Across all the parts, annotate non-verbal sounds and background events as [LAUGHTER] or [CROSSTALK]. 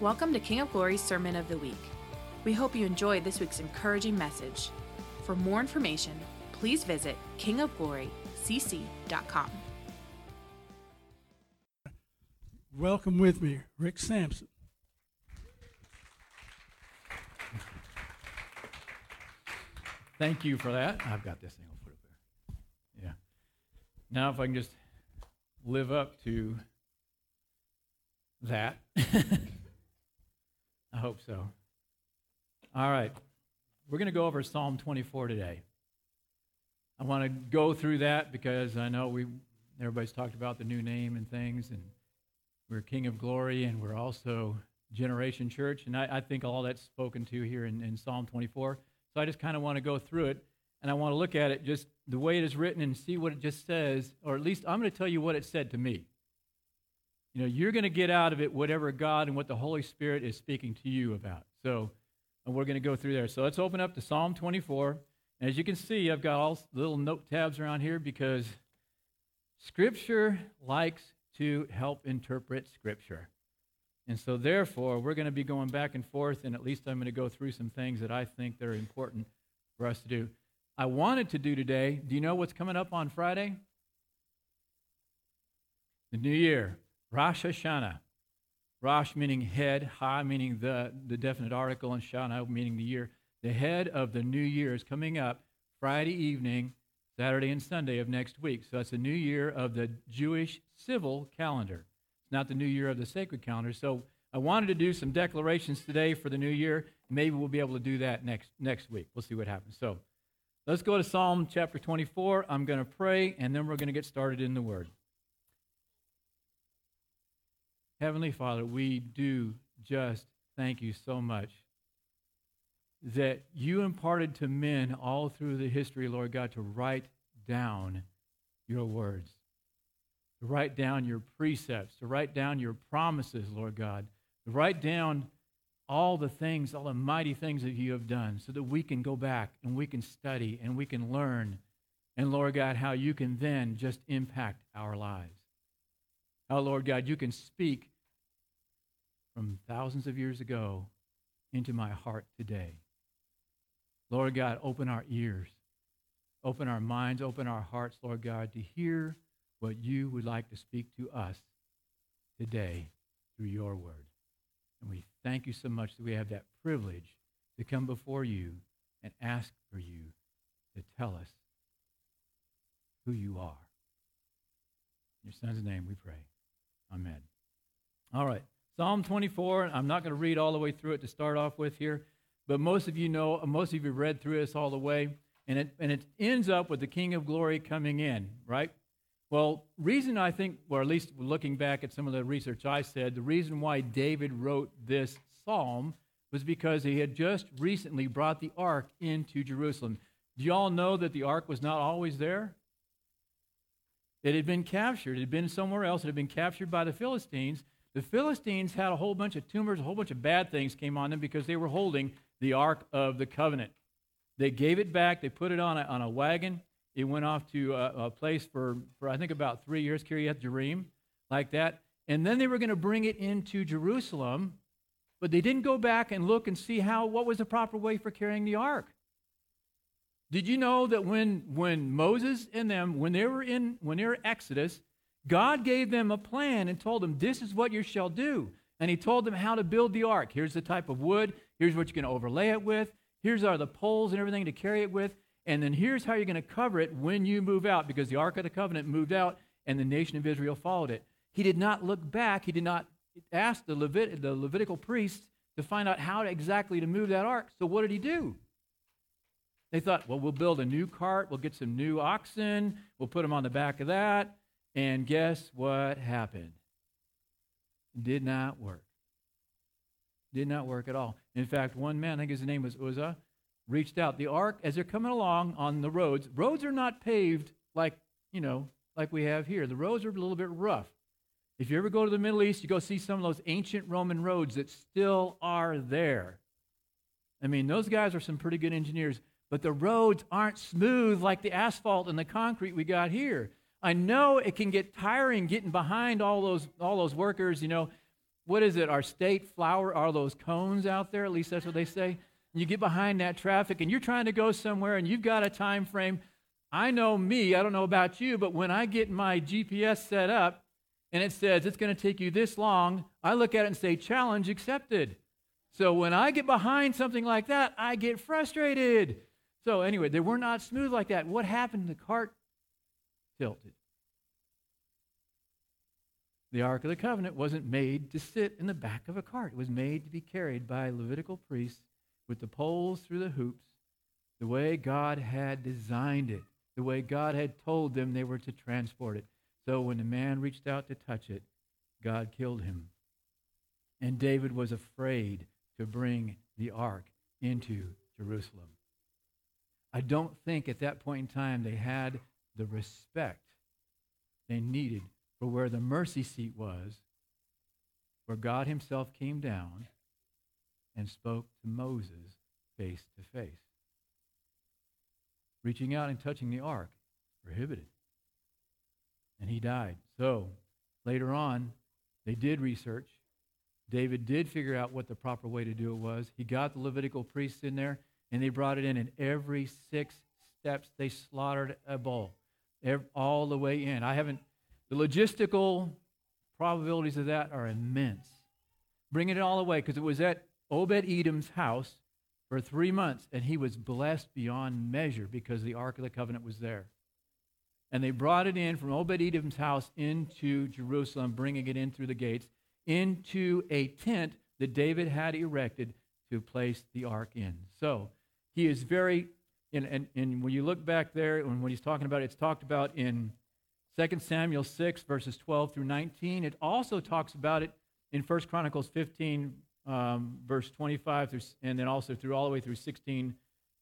Welcome to King of Glory's Sermon of the Week. We hope you enjoyed this week's encouraging message. For more information, please visit kingofglorycc.com. Welcome with me, Rick Sampson. Thank you for that. I've got this thing. I'll put it there. Yeah. Now, if I can just live up to that. [LAUGHS] I hope so. All right. We're going to go over Psalm 24 today. I want to go through that because I know we everybody's talked about the new name and things, and we're King of Glory, and we're also Generation Church, and I, I think all that's spoken to here in, in Psalm 24. So I just kind of want to go through it, and I want to look at it just the way it is written and see what it just says, or at least I'm going to tell you what it said to me. You know, you're going to get out of it whatever God and what the Holy Spirit is speaking to you about. So and we're going to go through there. So let's open up to Psalm 24. And as you can see, I've got all little note tabs around here because Scripture likes to help interpret Scripture. And so, therefore, we're going to be going back and forth, and at least I'm going to go through some things that I think that are important for us to do. I wanted to do today, do you know what's coming up on Friday? The new year, Rosh Hashanah. Rosh meaning head, Ha meaning the, the definite article, and Shana meaning the year. The head of the new year is coming up Friday evening, Saturday and Sunday of next week. So that's the new year of the Jewish civil calendar. It's not the new year of the sacred calendar. So I wanted to do some declarations today for the new year. Maybe we'll be able to do that next, next week. We'll see what happens. So let's go to Psalm chapter 24. I'm going to pray, and then we're going to get started in the Word. Heavenly Father, we do just thank you so much that you imparted to men all through the history, Lord God, to write down your words, to write down your precepts, to write down your promises, Lord God, to write down all the things, all the mighty things that you have done, so that we can go back and we can study and we can learn. And Lord God, how you can then just impact our lives. How, Lord God, you can speak from thousands of years ago into my heart today. Lord God, open our ears, open our minds, open our hearts, Lord God, to hear what you would like to speak to us today through your word. And we thank you so much that we have that privilege to come before you and ask for you to tell us who you are. In your son's name we pray. Amen. All right. Psalm 24, I'm not going to read all the way through it to start off with here, but most of you know, most of you read through this all the way, and it, and it ends up with the King of Glory coming in, right? Well, reason I think, or at least looking back at some of the research I said, the reason why David wrote this psalm was because he had just recently brought the ark into Jerusalem. Do you all know that the ark was not always there? It had been captured. It had been somewhere else. It had been captured by the Philistines. The Philistines had a whole bunch of tumors, a whole bunch of bad things came on them because they were holding the Ark of the Covenant. They gave it back, they put it on a, on a wagon. It went off to a, a place for, for, I think, about three years, Kiryat Jearim, like that. And then they were going to bring it into Jerusalem, but they didn't go back and look and see how what was the proper way for carrying the ark. Did you know that when, when Moses and them, when they were in when they were Exodus, God gave them a plan and told them, This is what you shall do. And He told them how to build the ark. Here's the type of wood. Here's what you're going to overlay it with. Here's are the poles and everything to carry it with. And then here's how you're going to cover it when you move out, because the Ark of the Covenant moved out and the nation of Israel followed it. He did not look back. He did not ask the, Levit- the Levitical priests to find out how to exactly to move that ark. So what did he do? They thought, well, we'll build a new cart. We'll get some new oxen. We'll put them on the back of that. And guess what happened? Did not work. Did not work at all. In fact, one man, I think his name was Uzzah, reached out. The ark, as they're coming along on the roads, roads are not paved like, you know, like we have here. The roads are a little bit rough. If you ever go to the Middle East, you go see some of those ancient Roman roads that still are there. I mean, those guys are some pretty good engineers, but the roads aren't smooth like the asphalt and the concrete we got here. I know it can get tiring getting behind all those all those workers, you know, what is it, our state flower are those cones out there. At least that's what they say. You get behind that traffic and you're trying to go somewhere and you've got a time frame. I know me, I don't know about you, but when I get my GPS set up and it says it's going to take you this long, I look at it and say, challenge accepted. So when I get behind something like that, I get frustrated. So anyway, they were not smooth like that. What happened? To the cart tilted. The Ark of the Covenant wasn't made to sit in the back of a cart. It was made to be carried by Levitical priests with the poles through the hoops, the way God had designed it, the way God had told them they were to transport it. So when the man reached out to touch it, God killed him. And David was afraid to bring the ark into Jerusalem. I don't think at that point in time they had the respect they needed for where the mercy seat was, where God Himself came down and spoke to Moses face to face. Reaching out and touching the ark, prohibited. And he died. So, later on, they did research. David did figure out what the proper way to do it was. He got the Levitical priests in there, and they brought it in, and every six steps they slaughtered a bull, all the way in. I haven't the logistical probabilities of that are immense. Bringing it all away, because it was at Obed Edom's house for three months, and he was blessed beyond measure because the Ark of the Covenant was there. And they brought it in from Obed Edom's house into Jerusalem, bringing it in through the gates, into a tent that David had erected to place the ark in. So he is very, and, and, and when you look back there, and when he's talking about it, it's talked about in 2 Samuel 6, verses 12 through 19. It also talks about it in 1 Chronicles 15, um, verse 25, through, and then also through all the way through 16,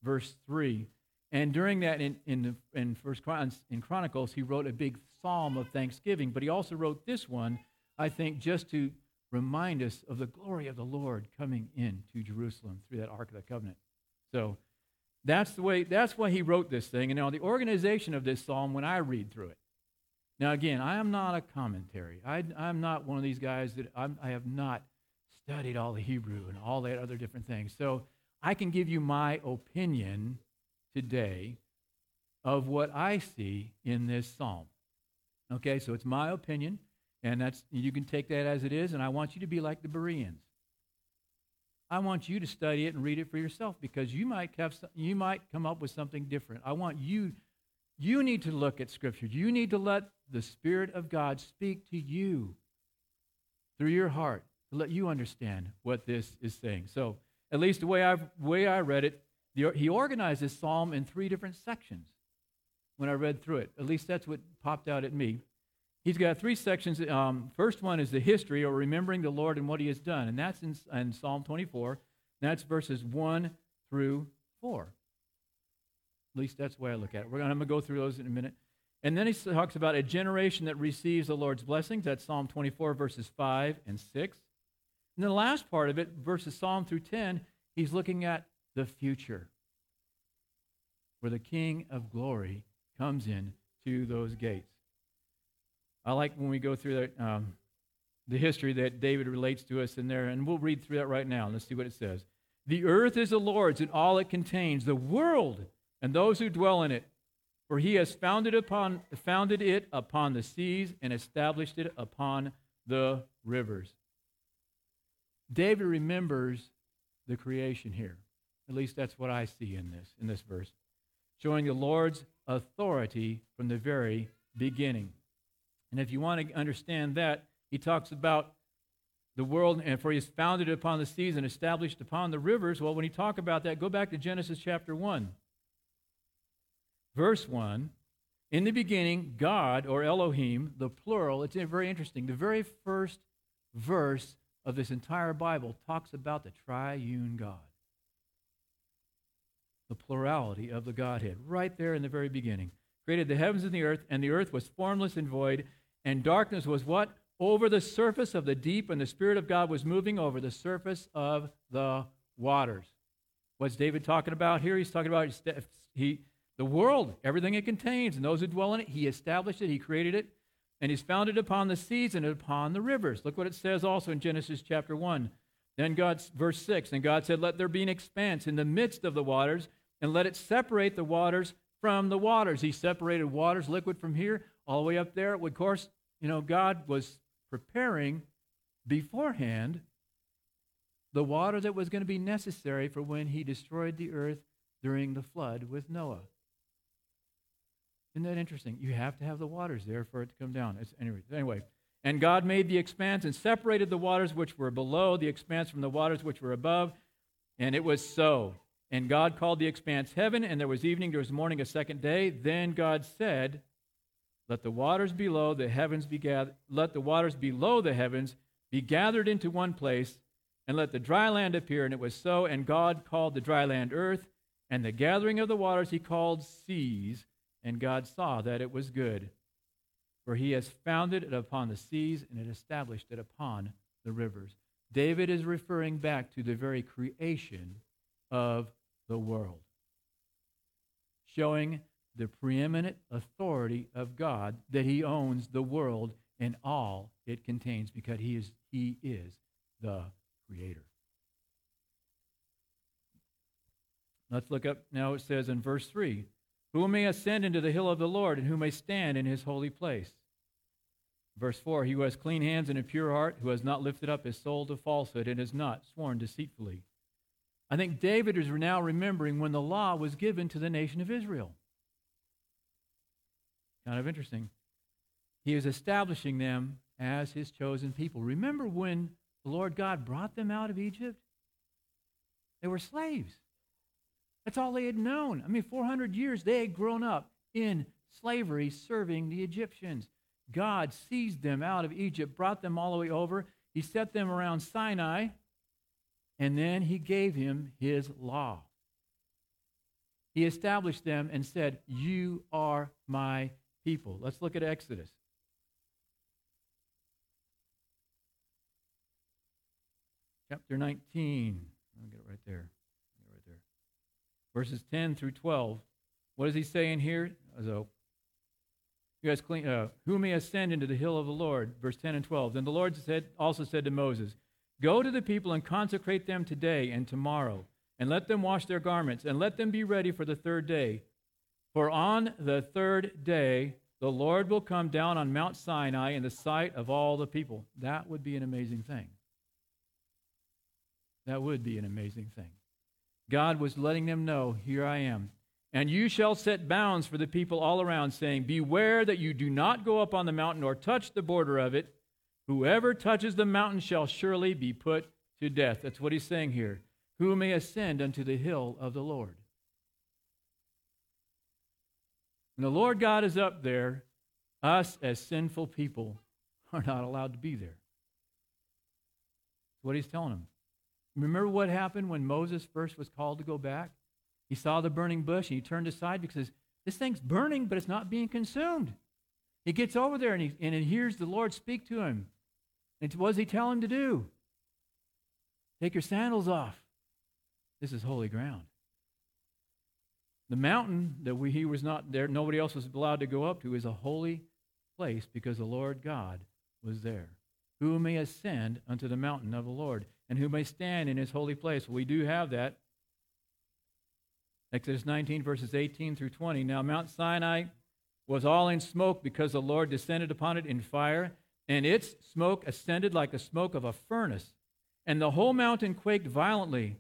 verse 3. And during that, in, in, the, in First Chron- in Chronicles, he wrote a big psalm of thanksgiving, but he also wrote this one, I think, just to remind us of the glory of the Lord coming in to Jerusalem through that Ark of the Covenant. So that's the way, that's why he wrote this thing. And now the organization of this psalm, when I read through it, now, again, I am not a commentary. I, am not one of these guys that I'm, I have not studied all the Hebrew and all that other different things. So I can give you my opinion today of what I see in this psalm. Okay, so it's my opinion, and that's you can take that as it is, and I want you to be like the Bereans. I want you to study it and read it for yourself because you might have you might come up with something different. I want you you need to look at Scripture. You need to let the Spirit of God speak to you through your heart to let you understand what this is saying. So, at least the way, i way I read it, the, he organized this psalm in three different sections when I read through it. At least that's what popped out at me. He's got three sections. Um, first one is the history or remembering the Lord and what he has done, and that's in, in Psalm 24. That's verses 1 through 4. At least that's the way I look at it. We're gonna, I'm going to go through those in a minute. And then he talks about a generation that receives the Lord's blessings. That's Psalm 24, verses 5 and 6. And the last part of it, verses Psalm through 10, he's looking at the future, where the King of glory comes in to those gates. I like when we go through that, um, the history that David relates to us in there, and we'll read through that right now. And Let's see what it says. The earth is the Lord's and all it contains, the world and those who dwell in it. For he has founded, upon, founded it upon the seas and established it upon the rivers. David remembers the creation here. At least that's what I see in this, in this verse, showing the Lord's authority from the very beginning. And if you want to understand that, he talks about the world, and for he has founded it upon the seas and established upon the rivers. Well, when you talk about that, go back to Genesis chapter 1 verse 1 in the beginning god or elohim the plural it's very interesting. The very first verse of this entire bible talks about the triune god. The plurality of the godhead. Right there in the very beginning. Created the heavens and the earth and the earth was formless and void and darkness was what over the surface of the deep and the spirit of god was moving over the surface of the waters what's david talking about here he's talking about he the world, everything it contains, and those who dwell in it. He established it, He created it. and he's founded upon the seas and upon the rivers. Look what it says also in Genesis chapter 1. Then God, verse 6, and God said, Let there be an expanse in the midst of the waters, and let it separate the waters from the waters. He separated waters, liquid from here, all the way up there. Of course, you know, God was preparing beforehand the water that was going to be necessary for when he destroyed the earth during the flood with Noah. Isn't that interesting? You have to have the waters there for it to come down. It's, anyway, anyway, and God made the expanse and separated the waters which were below the expanse from the waters which were above, and it was so. And God called the expanse heaven, and there was evening, there was morning, a second day. Then God said, Let the waters below the heavens be gathered, let the waters below the heavens be gathered into one place, and let the dry land appear. And it was so. And God called the dry land earth, and the gathering of the waters he called seas. And God saw that it was good. For he has founded it upon the seas and it established it upon the rivers. David is referring back to the very creation of the world, showing the preeminent authority of God that he owns the world and all it contains because he is, he is the creator. Let's look up now. It says in verse 3 Who may ascend into the hill of the Lord, and who may stand in his holy place? Verse 4 He who has clean hands and a pure heart, who has not lifted up his soul to falsehood, and has not sworn deceitfully. I think David is now remembering when the law was given to the nation of Israel. Kind of interesting. He is establishing them as his chosen people. Remember when the Lord God brought them out of Egypt? They were slaves. That's all they had known. I mean, 400 years they had grown up in slavery serving the Egyptians. God seized them out of Egypt, brought them all the way over. He set them around Sinai, and then he gave him his law. He established them and said, You are my people. Let's look at Exodus. Chapter 19. I'll get it right there. Get it right there. Verses 10 through 12. What is he saying here? So, you guys clean, uh, who may ascend into the hill of the Lord? Verse 10 and 12. Then the Lord said, also said to Moses, Go to the people and consecrate them today and tomorrow, and let them wash their garments, and let them be ready for the third day. For on the third day the Lord will come down on Mount Sinai in the sight of all the people. That would be an amazing thing. That would be an amazing thing. God was letting them know, Here I am. And you shall set bounds for the people all around, saying, Beware that you do not go up on the mountain or touch the border of it. Whoever touches the mountain shall surely be put to death. That's what he's saying here. Who may ascend unto the hill of the Lord? When the Lord God is up there, us as sinful people are not allowed to be there. What he's telling them. Remember what happened when Moses first was called to go back? He saw the burning bush and he turned aside because this thing's burning, but it's not being consumed. He gets over there and he, and he hears the Lord speak to him. And what does he tell him to do? Take your sandals off. This is holy ground. The mountain that we, he was not there, nobody else was allowed to go up to, is a holy place because the Lord God was there. Who may ascend unto the mountain of the Lord, and who may stand in his holy place? We do have that Exodus 19, verses 18 through 20. Now, Mount Sinai was all in smoke because the Lord descended upon it in fire, and its smoke ascended like the smoke of a furnace. And the whole mountain quaked violently.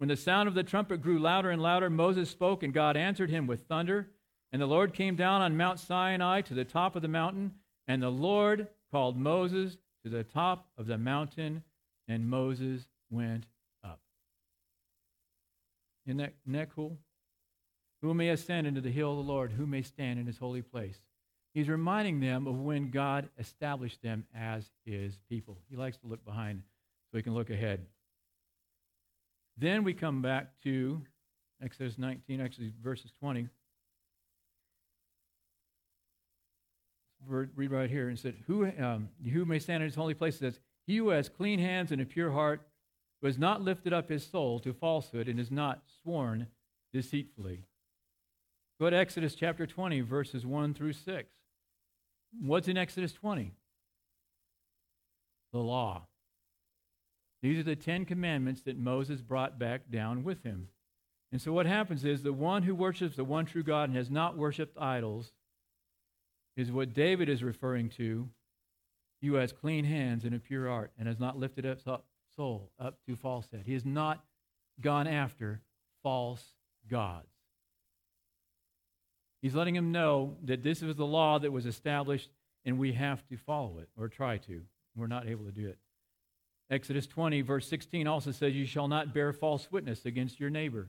When the sound of the trumpet grew louder and louder, Moses spoke, and God answered him with thunder. And the Lord came down on Mount Sinai to the top of the mountain, and the Lord called Moses to the top of the mountain, and Moses went up. Isn't that, isn't that cool? Who may ascend into the hill of the Lord? Who may stand in his holy place? He's reminding them of when God established them as his people. He likes to look behind so he can look ahead. Then we come back to Exodus 19, actually verses 20. Read right here and said, who, um, who may stand in his holy place? Says, He who has clean hands and a pure heart, who has not lifted up his soul to falsehood and has not sworn deceitfully. Go to Exodus chapter 20, verses 1 through 6. what's in Exodus 20? The law. These are the Ten Commandments that Moses brought back down with him. And so what happens is the one who worships the one true God and has not worshiped idols is what David is referring to. You has clean hands and a pure heart and has not lifted up soul up to falsehood. He has not gone after false gods. He's letting him know that this was the law that was established and we have to follow it or try to. We're not able to do it. Exodus 20, verse 16 also says, You shall not bear false witness against your neighbor.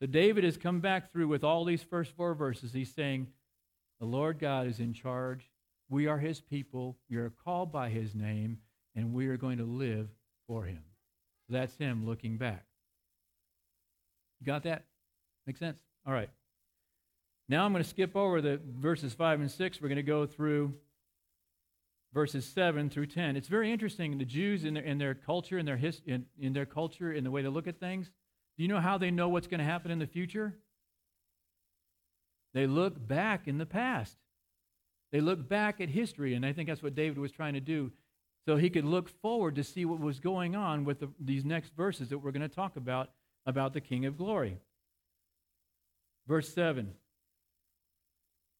So David has come back through with all these first four verses. He's saying, The Lord God is in charge. We are his people. We are called by his name, and we are going to live for him. So That's him looking back. You Got that? Make sense? All right. Now I'm going to skip over the verses 5 and 6. We're going to go through verses 7 through 10. It's very interesting. The Jews, in their, in their culture, in their, his, in, in their culture, in the way they look at things, do you know how they know what's going to happen in the future? They look back in the past. They look back at history, and I think that's what David was trying to do. So he could look forward to see what was going on with the, these next verses that we're going to talk about, about the King of Glory. Verse 7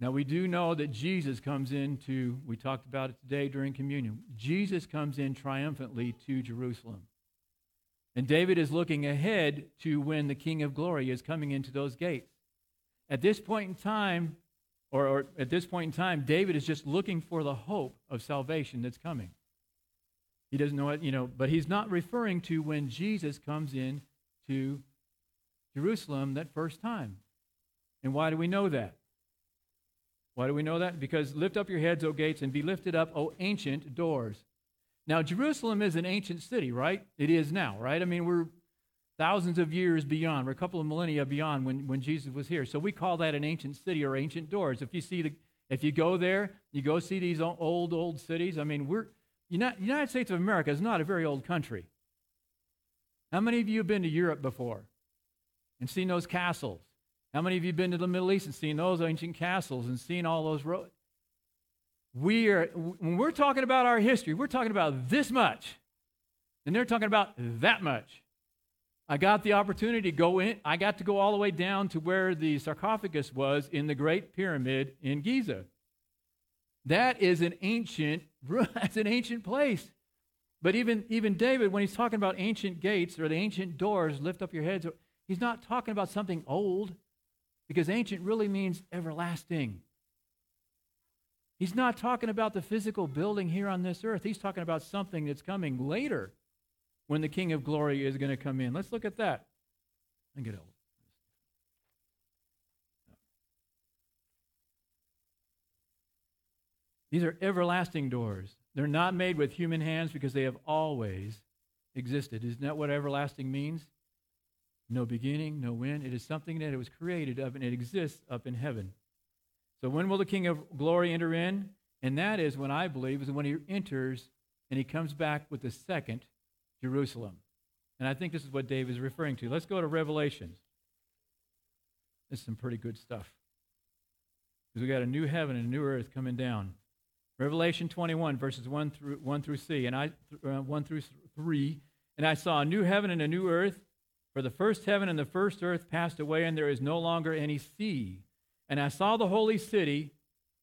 Now, we do know that Jesus comes into, we talked about it today during communion. Jesus comes in triumphantly to Jerusalem. And David is looking ahead to when the King of Glory is coming into those gates. At this point in time, or, or, at this point in time, David is just looking for the hope of salvation that's coming. He doesn't know it, you know, but he's not referring to when Jesus comes in to Jerusalem that first time. And why do we know that? Why do we know that? Because lift up your heads, O gates, and be lifted up, O ancient doors. Now, Jerusalem is an ancient city, right? It is now, right? I mean, we're thousands of years beyond. We're a couple of millennia beyond when, when Jesus was here. So we call that an ancient city or ancient doors. If you see the, if you go there, you go see these old, old cities. I mean, we're United States of America is not a very old country. How many of you have been to Europe before and seen those castles? How many of you been to the Middle East and seen those ancient castles and seen all those roads? We are, when we're talking about our history, we're talking about this much. And they're talking about that much. I got the opportunity to go in, I got to go all the way down to where the sarcophagus was in the Great Pyramid in Giza. That is an ancient, [LAUGHS] that's an ancient place. But even, even David, when he's talking about ancient gates or the ancient doors, lift up your heads, he's not talking about something old because ancient really means everlasting. He's not talking about the physical building here on this earth. He's talking about something that's coming later when the King of Glory is going to come in. Let's look at that and get old. These are everlasting doors. They're not made with human hands because they have always existed. Isn't that what everlasting means? No beginning, no end. It is something that it was created of and it exists up in heaven. So when will the King of glory enter in? And that is when I believe is when he enters and he comes back with the second Jerusalem. And I think this is what Dave is referring to. Let's go to Revelations. This is some pretty good stuff. Because we got a new heaven and a new earth coming down. Revelation 21, verses 1 through, 1 through C, and I, uh, 1 through 3. And I saw a new heaven and a new earth. For the first heaven and the first earth passed away, and there is no longer any sea. And I saw the holy city,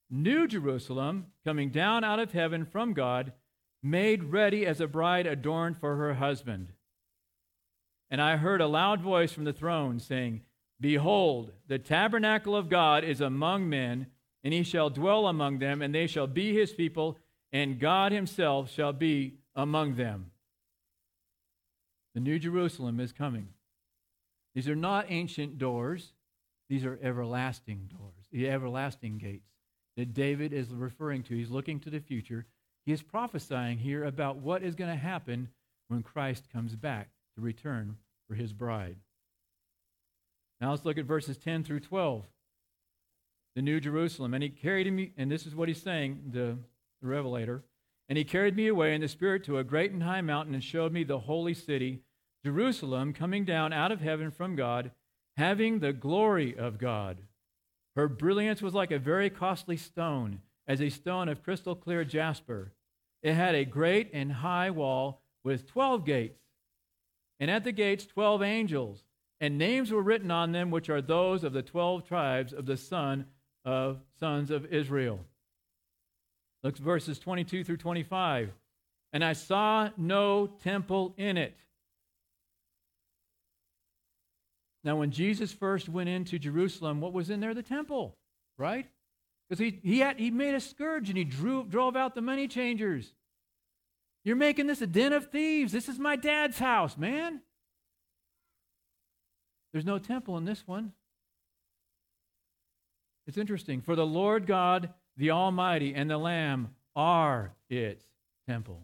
New Jerusalem, coming down out of heaven from God, made ready as a bride adorned for her husband. And I heard a loud voice from the throne saying, Behold, the tabernacle of God is among men, and he shall dwell among them, and they shall be his people, and God himself shall be among them. The New Jerusalem is coming. These are not ancient doors, these are everlasting doors, the everlasting gates that David is referring to. He's looking to the future. He is prophesying here about what is going to happen when Christ comes back to return for his bride. Now let's look at verses 10 through 12. The New Jerusalem. And he carried me, and this is what he's saying, the, the Revelator. And he carried me away in the Spirit to a great and high mountain and showed me the holy city, Jerusalem, coming down out of heaven from God, having the glory of God. Her brilliance was like a very costly stone, as a stone of crystal clear jasper. It had a great and high wall with 12 gates, and at the gates 12 angels, and names were written on them which are those of the 12 tribes of the son of sons of Israel. Look verses 22 through 25. And I saw no temple in it. Now, when Jesus first went into Jerusalem, what was in there? The temple, right? Because he, he, had, he made a scourge and he drew, drove out the money changers. You're making this a den of thieves. This is my dad's house, man. There's no temple in this one. It's interesting. For the Lord God, the Almighty, and the Lamb are its temple.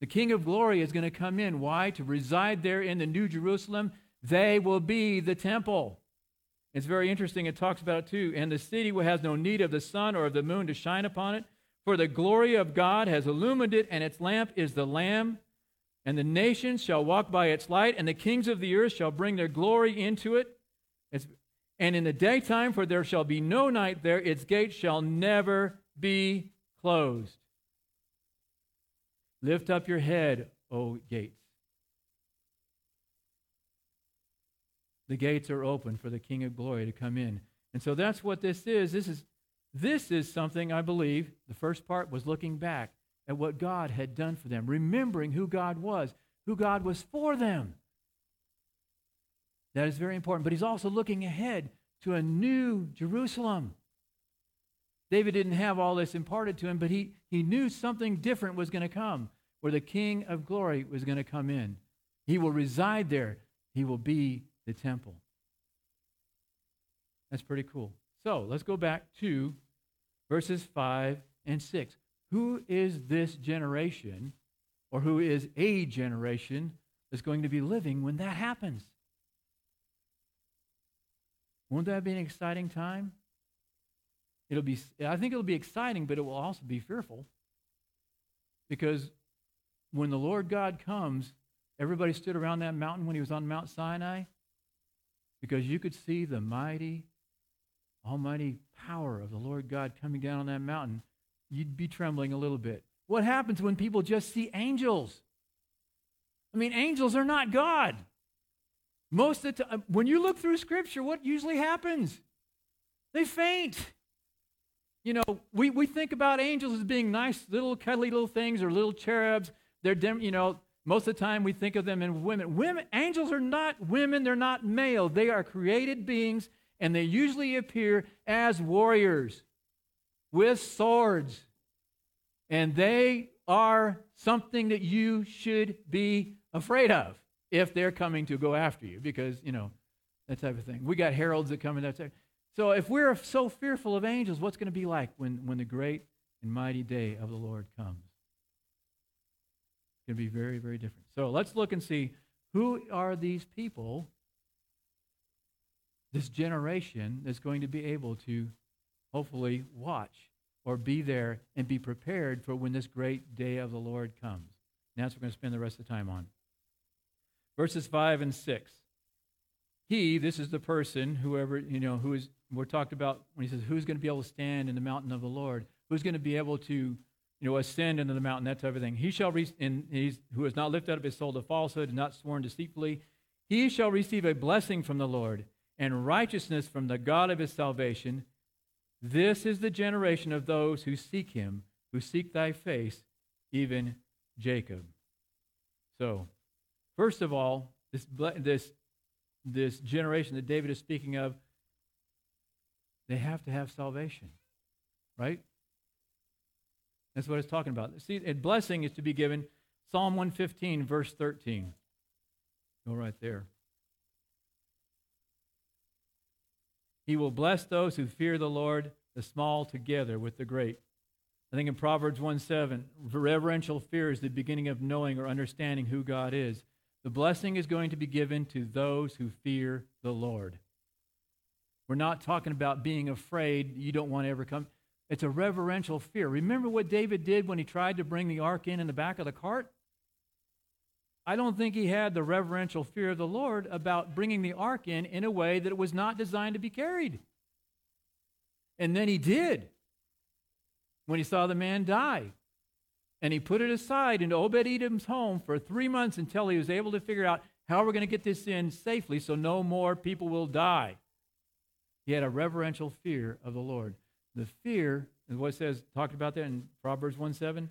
The King of glory is going to come in. Why? To reside there in the New Jerusalem. They will be the temple. It's very interesting. It talks about it too. And the city has no need of the sun or of the moon to shine upon it, for the glory of God has illumined it, and its lamp is the Lamb. And the nations shall walk by its light, and the kings of the earth shall bring their glory into it. It's, and in the daytime, for there shall be no night there, its gates shall never be closed. Lift up your head, O gates. The gates are open for the King of glory to come in. And so that's what this is. This is this is something I believe the first part was looking back at what God had done for them, remembering who God was, who God was for them. That is very important. But he's also looking ahead to a new Jerusalem. David didn't have all this imparted to him, but he, he knew something different was going to come, where the King of glory was going to come in. He will reside there, he will be the temple. That's pretty cool. So let's go back to verses 5 and 6. Who is this generation, or who is a generation that's going to be living when that happens? Won't that be an exciting time? It'll be, I think it'll be exciting, but it will also be fearful. Because when the Lord God comes, everybody stood around that mountain when he was on Mount Sinai because you could see the mighty, almighty power of the Lord God coming down on that mountain, you'd be trembling a little bit. What happens when people just see angels? I mean, angels are not God. Most of the time, um, when you look through Scripture, what usually happens? They faint. You know, we, we think about angels as being nice, little cuddly little things or little cherubs. They're, you know, most of the time, we think of them in women. Women, angels are not women, they're not male. They are created beings, and they usually appear as warriors with swords. And they are something that you should be afraid of if they're coming to go after you, because, you know, that type of thing. We got heralds that come in that type. So if we're so fearful of angels, what's going to be like when, when the great and mighty day of the Lord comes? Going to be very, very different. So let's look and see who are these people, this generation that's going to be able to hopefully watch or be there and be prepared for when this great day of the Lord comes. And that's what we're going to spend the rest of the time on. Verses 5 and 6. He, this is the person, whoever, you know, who is, we're talked about when he says, who's going to be able to stand in the mountain of the Lord? Who's going to be able to you know, ascend into the mountain, that type of thing. He shall, re- and he's, who has not lifted up his soul to falsehood and not sworn deceitfully, he shall receive a blessing from the Lord and righteousness from the God of his salvation. This is the generation of those who seek him, who seek thy face, even Jacob. So, first of all, this, this, this generation that David is speaking of, they have to have salvation, right? That's what it's talking about. See, a blessing is to be given. Psalm 115, verse 13. Go right there. He will bless those who fear the Lord, the small together with the great. I think in Proverbs 1 7, reverential fear is the beginning of knowing or understanding who God is. The blessing is going to be given to those who fear the Lord. We're not talking about being afraid you don't want to ever come. It's a reverential fear. Remember what David did when he tried to bring the ark in in the back of the cart? I don't think he had the reverential fear of the Lord about bringing the ark in in a way that it was not designed to be carried. And then he did when he saw the man die. And he put it aside in Obed Edom's home for three months until he was able to figure out how we're going to get this in safely so no more people will die. He had a reverential fear of the Lord. The fear, is what it says, talked about that in Proverbs 1 7.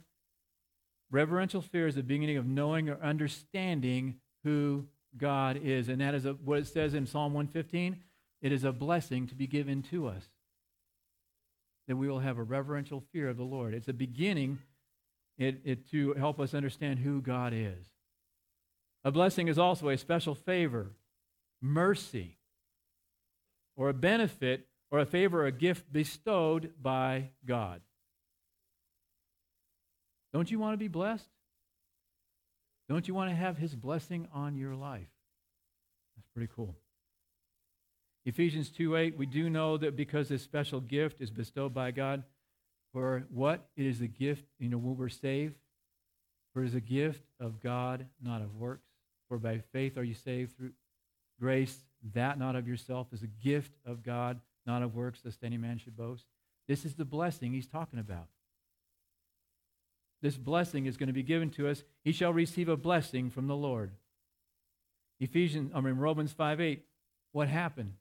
Reverential fear is the beginning of knowing or understanding who God is. And that is a, what it says in Psalm 115. It is a blessing to be given to us that we will have a reverential fear of the Lord. It's a beginning it, it, to help us understand who God is. A blessing is also a special favor, mercy, or a benefit, or a favor, or a gift bestowed by God. Don't you want to be blessed? Don't you want to have His blessing on your life? That's pretty cool. Ephesians 2 8, we do know that because this special gift is bestowed by God, for what? It is a gift, you know, when we're saved, for it is a gift of God, not of works. For by faith are you saved through grace, that not of yourself is a gift of God, not of works, lest any man should boast. This is the blessing he's talking about. This blessing is going to be given to us. He shall receive a blessing from the Lord. Ephesians, I mean Romans 5 8. What happened?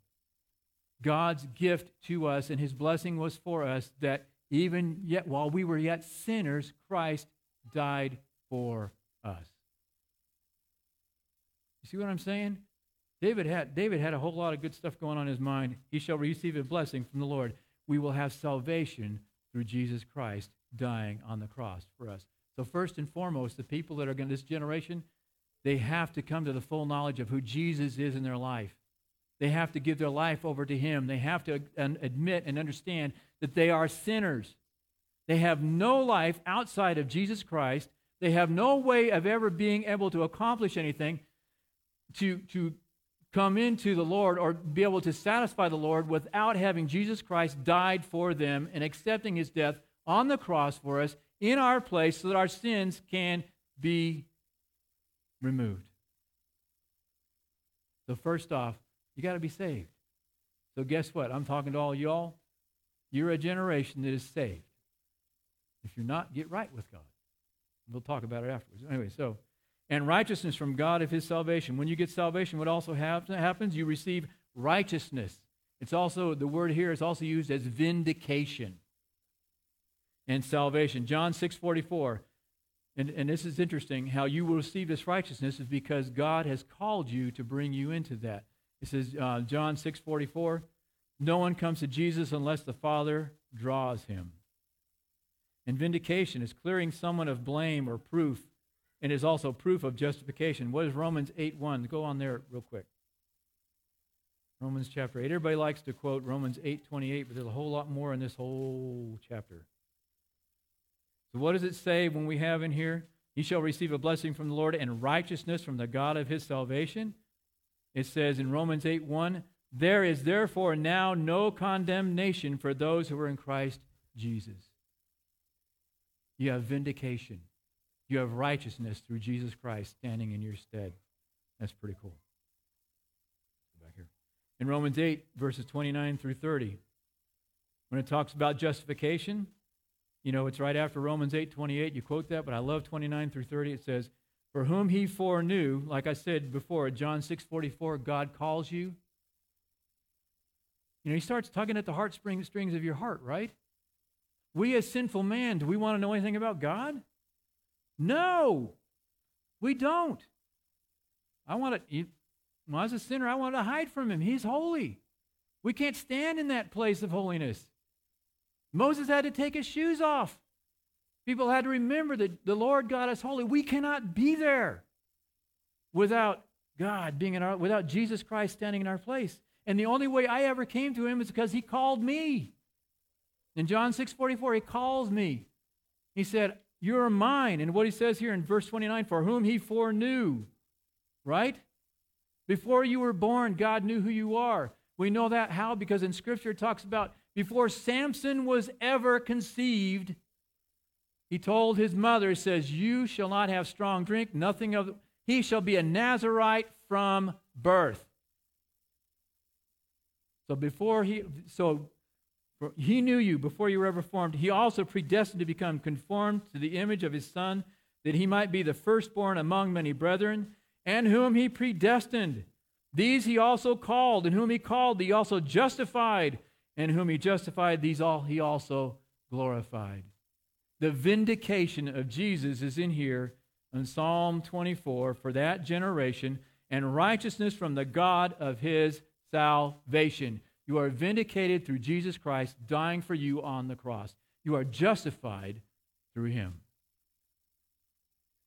God's gift to us and his blessing was for us that even yet while we were yet sinners, Christ died for us. You see what I'm saying? David had, David had a whole lot of good stuff going on in his mind. He shall receive a blessing from the Lord. We will have salvation through Jesus Christ dying on the cross for us. So, first and foremost, the people that are going to this generation, they have to come to the full knowledge of who Jesus is in their life. They have to give their life over to Him. They have to admit and understand that they are sinners. They have no life outside of Jesus Christ. They have no way of ever being able to accomplish anything to, to come into the Lord or be able to satisfy the Lord without having Jesus Christ died for them and accepting His death on the cross for us in our place so that our sins can be removed. So, first off, you got to be saved. So, guess what? I'm talking to all y'all. You're a generation that is saved. If you're not, get right with God. We'll talk about it afterwards. Anyway, so, and righteousness from God of his salvation. When you get salvation, what also happens? You receive righteousness. It's also, the word here is also used as vindication and salvation. John 6 44. And, and this is interesting. How you will receive this righteousness is because God has called you to bring you into that. It says, uh, John 6 44, no one comes to Jesus unless the Father draws him. And vindication is clearing someone of blame or proof, and is also proof of justification. What is Romans 8 1? Go on there real quick. Romans chapter 8. Everybody likes to quote Romans 8 28, but there's a whole lot more in this whole chapter. So, what does it say when we have in here? He shall receive a blessing from the Lord and righteousness from the God of his salvation. It says in Romans 8 1, there is therefore now no condemnation for those who are in Christ Jesus. You have vindication. You have righteousness through Jesus Christ standing in your stead. That's pretty cool. Back here. In Romans 8, verses 29 through 30, when it talks about justification, you know, it's right after Romans 8, 28. You quote that, but I love 29 through 30. It says, for whom he foreknew, like I said before, John 6 44, God calls you. You know, he starts tugging at the heartstrings strings of your heart, right? We as sinful man, do we want to know anything about God? No, we don't. I want to, well, as a sinner, I want to hide from him. He's holy. We can't stand in that place of holiness. Moses had to take his shoes off. People had to remember that the Lord God is holy. We cannot be there without God being in our, without Jesus Christ standing in our place. And the only way I ever came to him is because he called me. In John 6 44, he calls me. He said, You are mine. And what he says here in verse 29 for whom he foreknew, right? Before you were born, God knew who you are. We know that how? Because in Scripture it talks about before Samson was ever conceived, he told his mother, he says, You shall not have strong drink, nothing of he shall be a Nazarite from birth. So before he so he knew you before you were ever formed. He also predestined to become conformed to the image of his son, that he might be the firstborn among many brethren, and whom he predestined. These he also called, and whom he called, he also justified, and whom he justified, these all he also glorified. The vindication of Jesus is in here in Psalm 24 for that generation, and righteousness from the God of his salvation. You are vindicated through Jesus Christ dying for you on the cross. You are justified through him.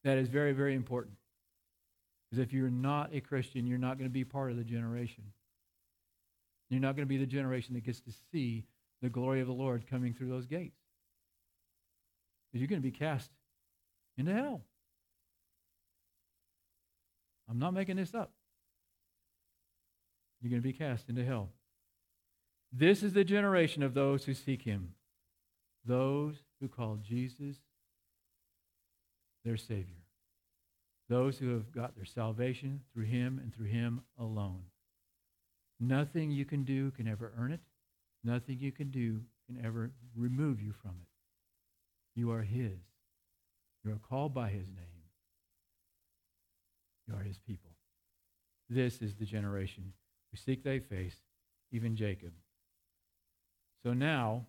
That is very, very important. Because if you're not a Christian, you're not going to be part of the generation. You're not going to be the generation that gets to see the glory of the Lord coming through those gates. Because you're going to be cast into hell. I'm not making this up. You're going to be cast into hell. This is the generation of those who seek him, those who call Jesus their Savior, those who have got their salvation through him and through him alone. Nothing you can do can ever earn it. Nothing you can do can ever remove you from it. You are his. You are called by his name. You are his people. This is the generation who seek thy face, even Jacob. So now,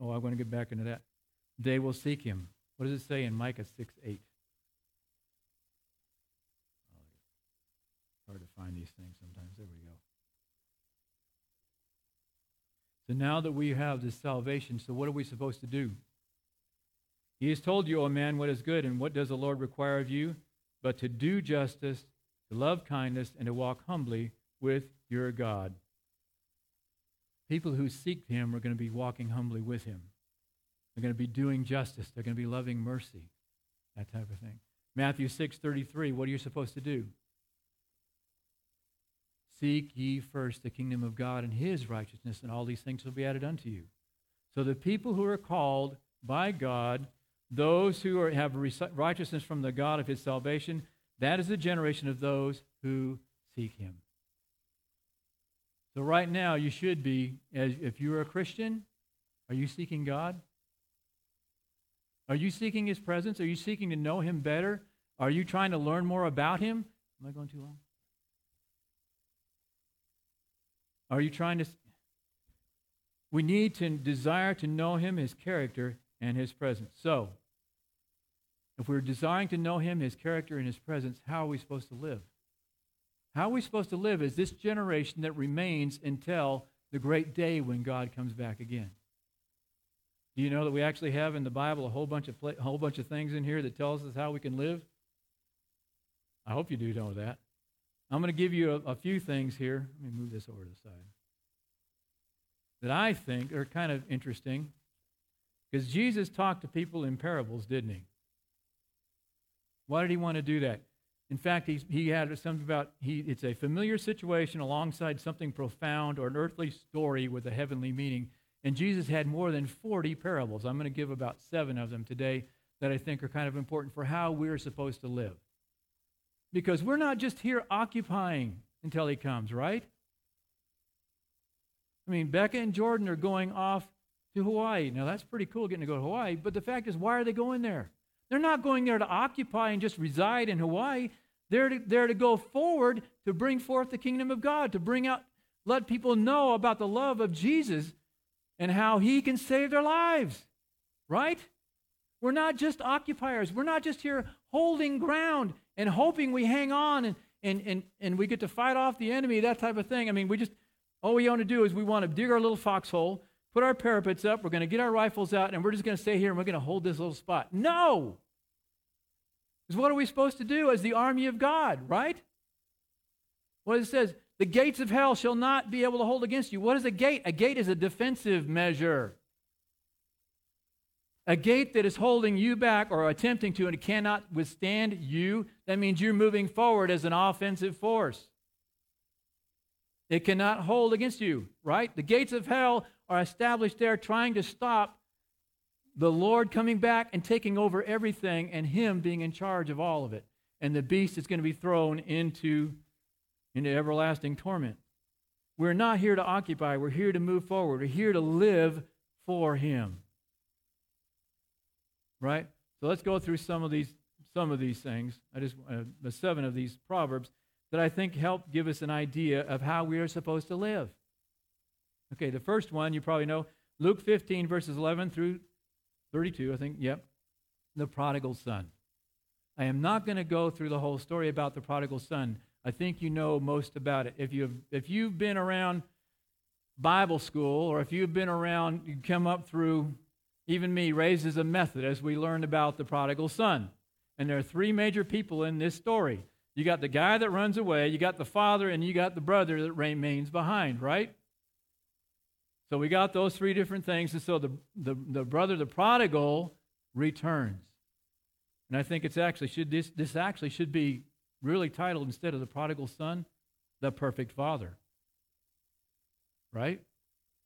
oh, I'm going to get back into that. They will seek him. What does it say in Micah 6 8? hard to find these things sometimes. There we go. So now that we have this salvation, so what are we supposed to do? He has told you, O man, what is good, and what does the Lord require of you? But to do justice, to love kindness, and to walk humbly with your God. People who seek him are going to be walking humbly with him. They're going to be doing justice. They're going to be loving mercy, that type of thing. Matthew 6:33, what are you supposed to do? Seek ye first the kingdom of God and his righteousness, and all these things will be added unto you. So the people who are called by God, those who are, have righteousness from the God of his salvation, that is the generation of those who seek him. So, right now, you should be, as if you're a Christian, are you seeking God? Are you seeking His presence? Are you seeking to know Him better? Are you trying to learn more about Him? Am I going too long? Are you trying to? We need to desire to know Him, His character, and His presence. So, if we're desiring to know Him, His character, and His presence, how are we supposed to live? How are we supposed to live as this generation that remains until the great day when God comes back again? Do you know that we actually have in the Bible a whole bunch of a whole bunch of things in here that tells us how we can live? I hope you do know that. I'm going to give you a, a few things here. Let me move this over to the side. That I think are kind of interesting because Jesus talked to people in parables, didn't he? Why did he want to do that? In fact, he, he had something about he, it's a familiar situation alongside something profound or an earthly story with a heavenly meaning. And Jesus had more than 40 parables. I'm going to give about seven of them today that I think are kind of important for how we're supposed to live. Because we're not just here occupying until he comes, right? I mean, Becca and Jordan are going off to Hawaii. Now, that's pretty cool getting to go to Hawaii, but the fact is, why are they going there? They're not going there to occupy and just reside in Hawaii. They're to, they're to go forward to bring forth the kingdom of God, to bring out, let people know about the love of Jesus and how he can save their lives. Right? We're not just occupiers. We're not just here holding ground and hoping we hang on and, and, and, and we get to fight off the enemy, that type of thing. I mean, we just, all we want to do is we want to dig our little foxhole, put our parapets up, we're going to get our rifles out, and we're just going to stay here and we're going to hold this little spot. No! Because what are we supposed to do as the army of God, right? What it says, the gates of hell shall not be able to hold against you. What is a gate? A gate is a defensive measure. A gate that is holding you back or attempting to and cannot withstand you, that means you're moving forward as an offensive force. It cannot hold against you, right? The gates of hell are established there trying to stop the Lord coming back and taking over everything and Him being in charge of all of it. And the beast is going to be thrown into, into everlasting torment. We're not here to occupy, we're here to move forward. We're here to live for Him. Right? So let's go through some of these some of these things. I just uh, the seven of these proverbs that I think help give us an idea of how we are supposed to live. Okay, the first one you probably know, Luke 15 verses 11 through 32, I think. Yep. The prodigal son. I am not going to go through the whole story about the prodigal son. I think you know most about it. If you've, if you've been around Bible school or if you've been around, you come up through, even me, raised as a Methodist, we learned about the prodigal son. And there are three major people in this story. You got the guy that runs away, you got the father, and you got the brother that remains behind, right? So we got those three different things. And so the, the, the brother, the prodigal, returns. And I think it's actually should this this actually should be really titled instead of the prodigal son, the perfect father. Right?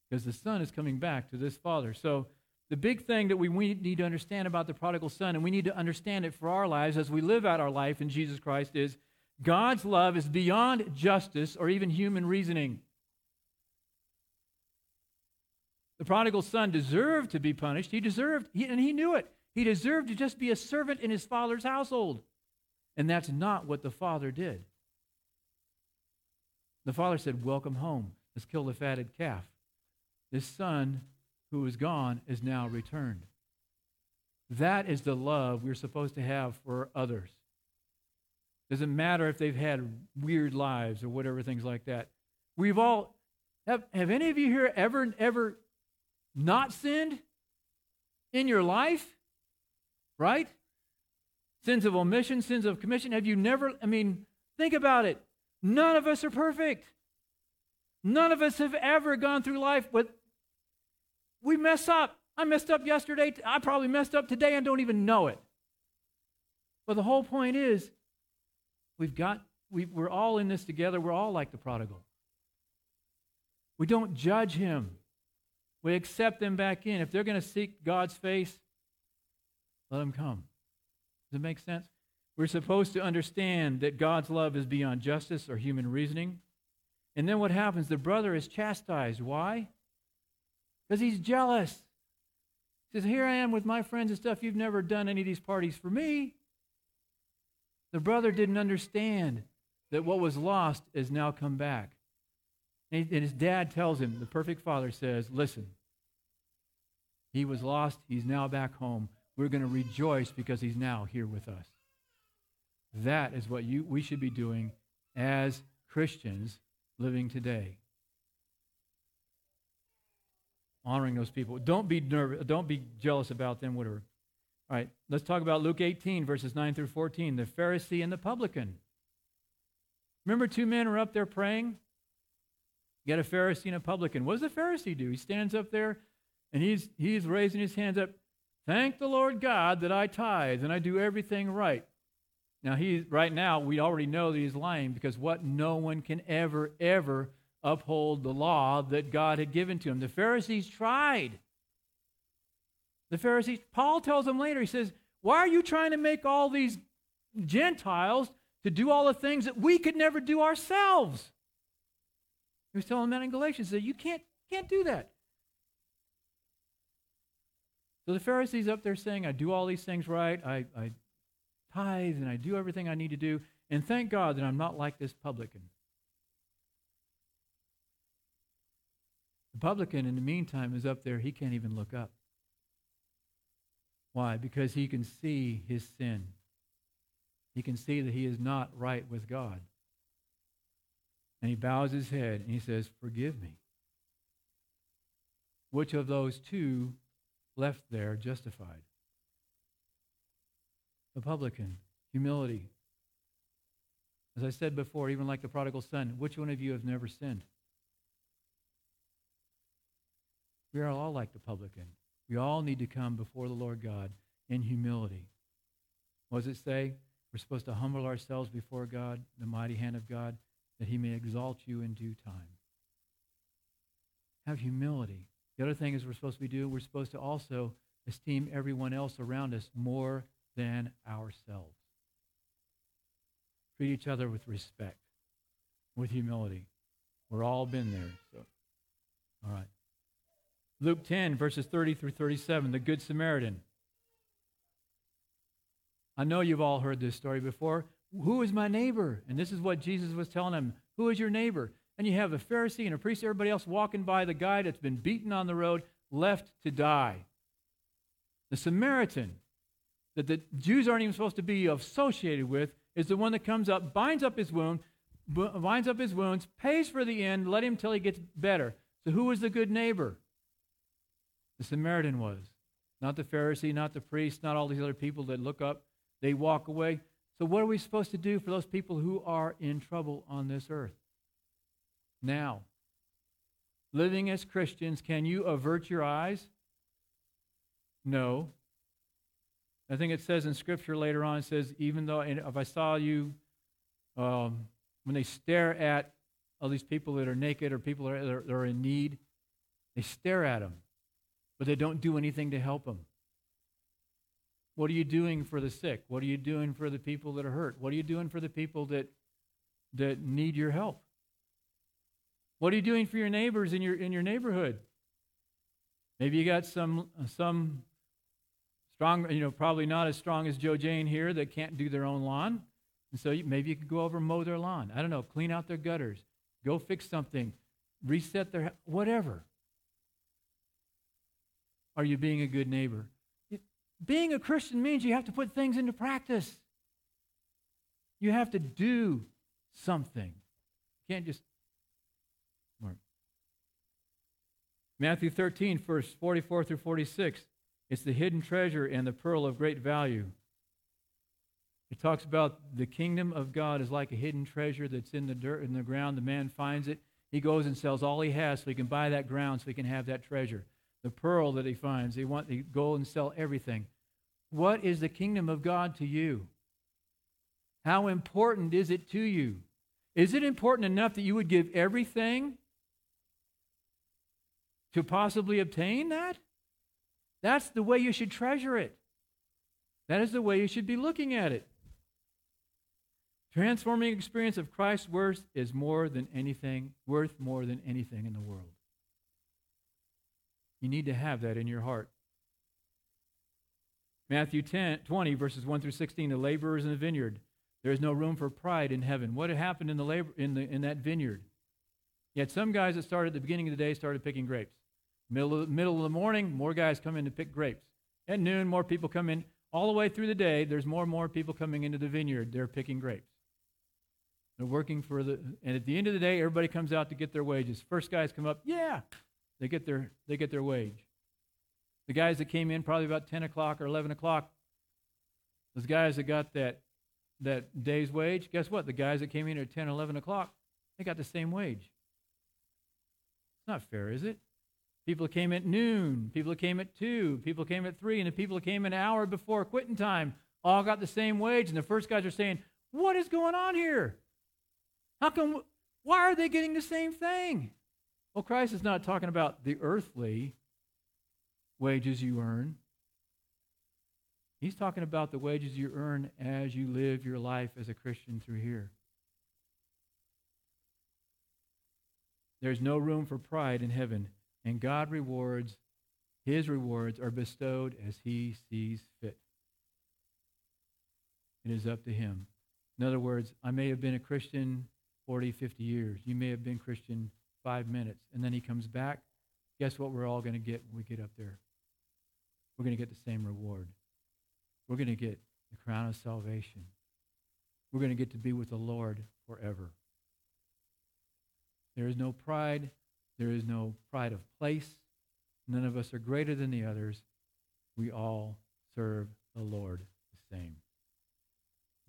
Because the son is coming back to this father. So the big thing that we need to understand about the prodigal son, and we need to understand it for our lives as we live out our life in Jesus Christ, is God's love is beyond justice or even human reasoning. The prodigal son deserved to be punished. He deserved, he, and he knew it. He deserved to just be a servant in his father's household. And that's not what the father did. The father said, Welcome home. Let's kill the fatted calf. This son who is gone is now returned. That is the love we're supposed to have for others. Doesn't matter if they've had weird lives or whatever, things like that. We've all, have, have any of you here ever, ever not sinned in your life? Right? Sins of omission, sins of commission. Have you never, I mean, think about it. None of us are perfect. None of us have ever gone through life with, we mess up. I messed up yesterday. I probably messed up today and don't even know it. But the whole point is, we've got, we, we're all in this together. We're all like the prodigal. We don't judge him. We accept them back in. If they're going to seek God's face, let them come. Does it make sense? We're supposed to understand that God's love is beyond justice or human reasoning. And then what happens? The brother is chastised. Why? Because he's jealous. He says, Here I am with my friends and stuff. You've never done any of these parties for me. The brother didn't understand that what was lost has now come back. And his dad tells him, the perfect father says, Listen, he was lost. He's now back home. We're going to rejoice because he's now here with us. That is what you, we should be doing as Christians living today. Honoring those people. Don't be nervous. Don't be jealous about them, whatever. All right, let's talk about Luke 18, verses 9 through 14. The Pharisee and the publican. Remember, two men are up there praying? You got a Pharisee and a publican. What does the Pharisee do? He stands up there and he's, he's raising his hands up. Thank the Lord God that I tithe and I do everything right. Now, he, right now, we already know that he's lying because what? No one can ever, ever uphold the law that God had given to him. The Pharisees tried. The Pharisees, Paul tells them later, he says, Why are you trying to make all these Gentiles to do all the things that we could never do ourselves? He was telling them that in Galatians that you can't, can't do that. So the Pharisees up there saying, I do all these things right, I, I tithe, and I do everything I need to do, and thank God that I'm not like this publican. The publican, in the meantime, is up there. He can't even look up. Why? Because he can see his sin. He can see that he is not right with God. And he bows his head and he says, Forgive me. Which of those two left there justified. The publican, humility. As I said before, even like the prodigal son, which one of you has never sinned? We are all like the publican. We all need to come before the Lord God in humility. What does it say? We're supposed to humble ourselves before God, the mighty hand of God, that he may exalt you in due time. Have humility. The other thing is we're supposed to be doing, we're supposed to also esteem everyone else around us more than ourselves. Treat each other with respect, with humility. We're all been there. So, all right. Luke 10, verses 30 through 37, the Good Samaritan. I know you've all heard this story before. Who is my neighbor? And this is what Jesus was telling him. Who is your neighbor? And you have a Pharisee and a priest, everybody else walking by the guy that's been beaten on the road, left to die. The Samaritan, that the Jews aren't even supposed to be associated with, is the one that comes up, binds up his wound, binds up his wounds, pays for the end, let him till he gets better. So who was the good neighbor? The Samaritan was. Not the Pharisee, not the priest, not all these other people that look up, they walk away. So, what are we supposed to do for those people who are in trouble on this earth? Now, living as Christians, can you avert your eyes? No. I think it says in Scripture later on, it says, even though if I saw you, um, when they stare at all these people that are naked or people that are, that are in need, they stare at them, but they don't do anything to help them. What are you doing for the sick? What are you doing for the people that are hurt? What are you doing for the people that, that need your help? What are you doing for your neighbors in your, in your neighborhood? Maybe you got some, some strong, you know, probably not as strong as Joe Jane here that can't do their own lawn. And so maybe you could go over and mow their lawn. I don't know, clean out their gutters, go fix something, reset their, whatever. Are you being a good neighbor? Being a Christian means you have to put things into practice. You have to do something. You can't just. Matthew 13, verse 44 through 46. It's the hidden treasure and the pearl of great value. It talks about the kingdom of God is like a hidden treasure that's in the dirt in the ground. The man finds it. He goes and sells all he has so he can buy that ground so he can have that treasure. The pearl that he finds, he want to go and sell everything. What is the kingdom of God to you? How important is it to you? Is it important enough that you would give everything to possibly obtain that? That's the way you should treasure it. That is the way you should be looking at it. Transforming experience of Christ's worth is more than anything, worth more than anything in the world. You need to have that in your heart. Matthew 10, 20, verses 1 through 16, the laborers in the vineyard. There is no room for pride in heaven. What had happened in, the labor, in, the, in that vineyard? Had some guys that started at the beginning of the day started picking grapes. Middle of, middle of the morning, more guys come in to pick grapes. At noon, more people come in. All the way through the day, there's more and more people coming into the vineyard. They're picking grapes. They're working for the, and at the end of the day, everybody comes out to get their wages. First guys come up, yeah, they get their, they get their wage. The guys that came in probably about 10 o'clock or 11 o'clock, those guys that got that, that day's wage, guess what? The guys that came in at 10, 11 o'clock, they got the same wage. It's not fair, is it? People came at noon, people came at 2, people came at 3, and the people came an hour before quitting time all got the same wage. And the first guys are saying, What is going on here? How come, why are they getting the same thing? Well, Christ is not talking about the earthly wages you earn. He's talking about the wages you earn as you live your life as a Christian through here. There's no room for pride in heaven, and God rewards, His rewards are bestowed as He sees fit. It is up to Him. In other words, I may have been a Christian 40, 50 years. You may have been Christian five minutes. And then he comes back. Guess what we're all going to get when we get up there? We're going to get the same reward. We're going to get the crown of salvation. We're going to get to be with the Lord forever. There is no pride. There is no pride of place. None of us are greater than the others. We all serve the Lord the same.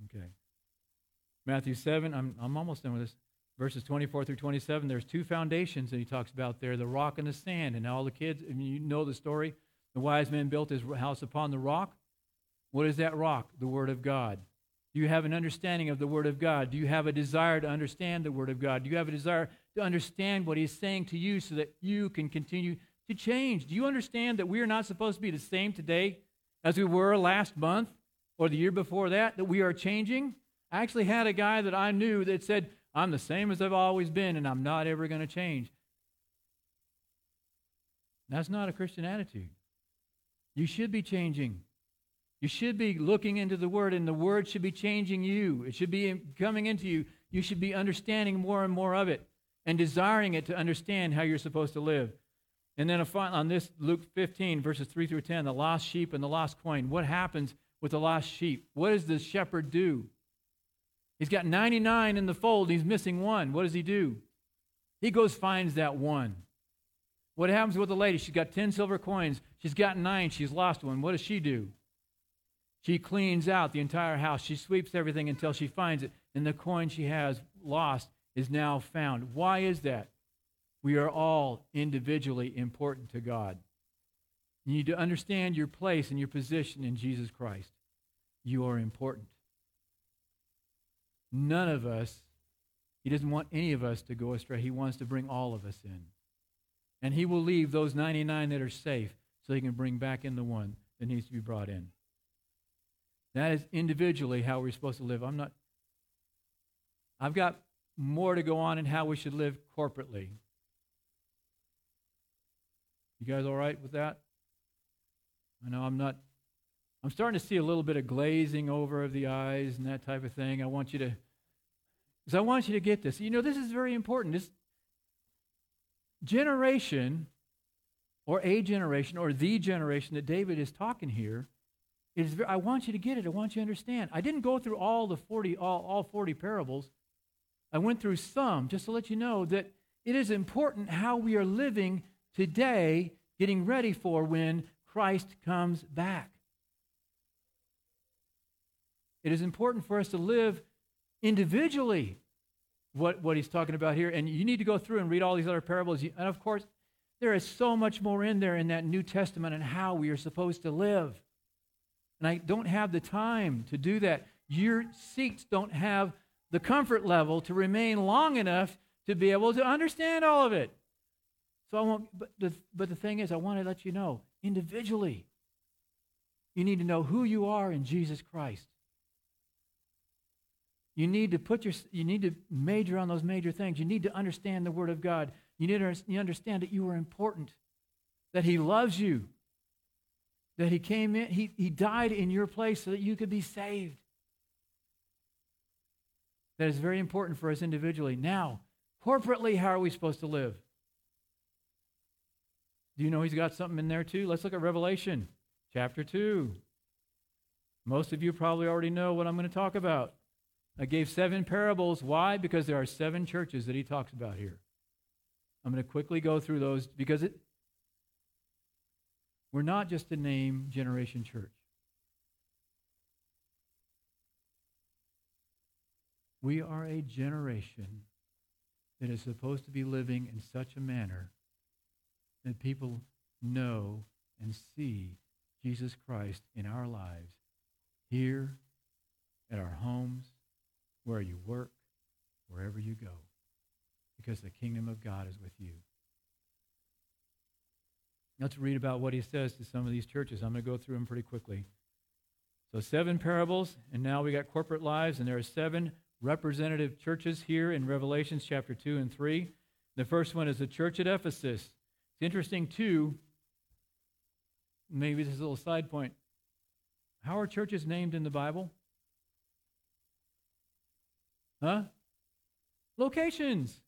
Okay. Matthew 7, I'm, I'm almost done with this. Verses 24 through 27, there's two foundations that he talks about there the rock and the sand. And all the kids, I mean, you know the story. The wise man built his house upon the rock. What is that rock? The Word of God. Do you have an understanding of the Word of God? Do you have a desire to understand the Word of God? Do you have a desire to understand what He's saying to you so that you can continue to change? Do you understand that we are not supposed to be the same today as we were last month or the year before that? That we are changing? I actually had a guy that I knew that said, I'm the same as I've always been and I'm not ever going to change. That's not a Christian attitude. You should be changing. You should be looking into the Word, and the Word should be changing you. It should be coming into you. You should be understanding more and more of it and desiring it to understand how you're supposed to live. And then on this, Luke 15, verses 3 through 10, the lost sheep and the lost coin. What happens with the lost sheep? What does the shepherd do? He's got 99 in the fold, he's missing one. What does he do? He goes finds that one. What happens with the lady? She's got 10 silver coins. She's got nine. She's lost one. What does she do? She cleans out the entire house. She sweeps everything until she finds it. And the coin she has lost is now found. Why is that? We are all individually important to God. You need to understand your place and your position in Jesus Christ. You are important. None of us, He doesn't want any of us to go astray. He wants to bring all of us in. And he will leave those 99 that are safe so he can bring back in the one that needs to be brought in. That is individually how we're supposed to live. I'm not, I've got more to go on in how we should live corporately. You guys all right with that? I know I'm not, I'm starting to see a little bit of glazing over of the eyes and that type of thing. I want you to, because I want you to get this. You know, this is very important. This, generation, or a generation, or the generation that David is talking here, is I want you to get it. I want you to understand. I didn't go through all the 40, all, all 40 parables. I went through some just to let you know that it is important how we are living today, getting ready for when Christ comes back. It is important for us to live individually what, what he's talking about here. And you need to go through and read all these other parables. And of course, there is so much more in there in that New Testament and how we are supposed to live. And I don't have the time to do that. Your seats don't have the comfort level to remain long enough to be able to understand all of it. So I want, but the, but the thing is, I want to let you know individually, you need to know who you are in Jesus Christ. You need to put your, you need to major on those major things. You need to understand the Word of God. You need to understand that you are important, that He loves you, that He came in, He, he died in your place so that you could be saved. That is very important for us individually. Now, corporately, how are we supposed to live? Do you know He's got something in there too? Let's look at Revelation chapter 2. Most of you probably already know what I'm going to talk about. I gave seven parables. Why? Because there are seven churches that he talks about here. I'm going to quickly go through those because it, we're not just a name generation church. We are a generation that is supposed to be living in such a manner that people know and see Jesus Christ in our lives here, at our homes, where you work, wherever you go, because the kingdom of God is with you. Let's read about what he says to some of these churches. I'm going to go through them pretty quickly. So, seven parables, and now we got corporate lives, and there are seven representative churches here in Revelations chapter 2 and 3. The first one is the church at Ephesus. It's interesting, too. Maybe this is a little side point. How are churches named in the Bible? Huh? Locations.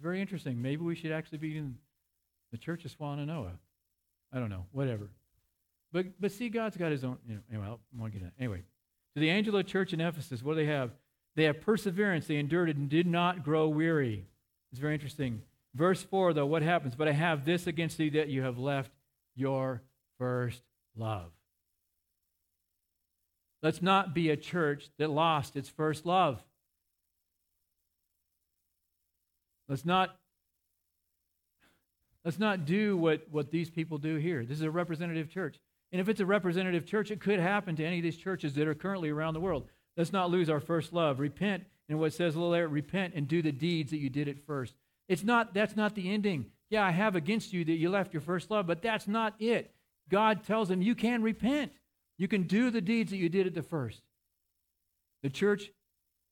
Very interesting. Maybe we should actually be in the church of Swannanoa. I don't know. Whatever. But but see, God's got his own. You know, anyway, I want to get that. Anyway, to the angel of church in Ephesus, what do they have? They have perseverance. They endured it and did not grow weary. It's very interesting. Verse 4, though, what happens? But I have this against thee that you have left your first love. Let's not be a church that lost its first love. Let's not Let's not do what, what these people do here. This is a representative church. And if it's a representative church, it could happen to any of these churches that are currently around the world. Let's not lose our first love. Repent, and what says a little there, repent and do the deeds that you did at first. It's not, that's not the ending. Yeah, I have against you that you left your first love, but that's not it. God tells them you can repent. You can do the deeds that you did at the first. The church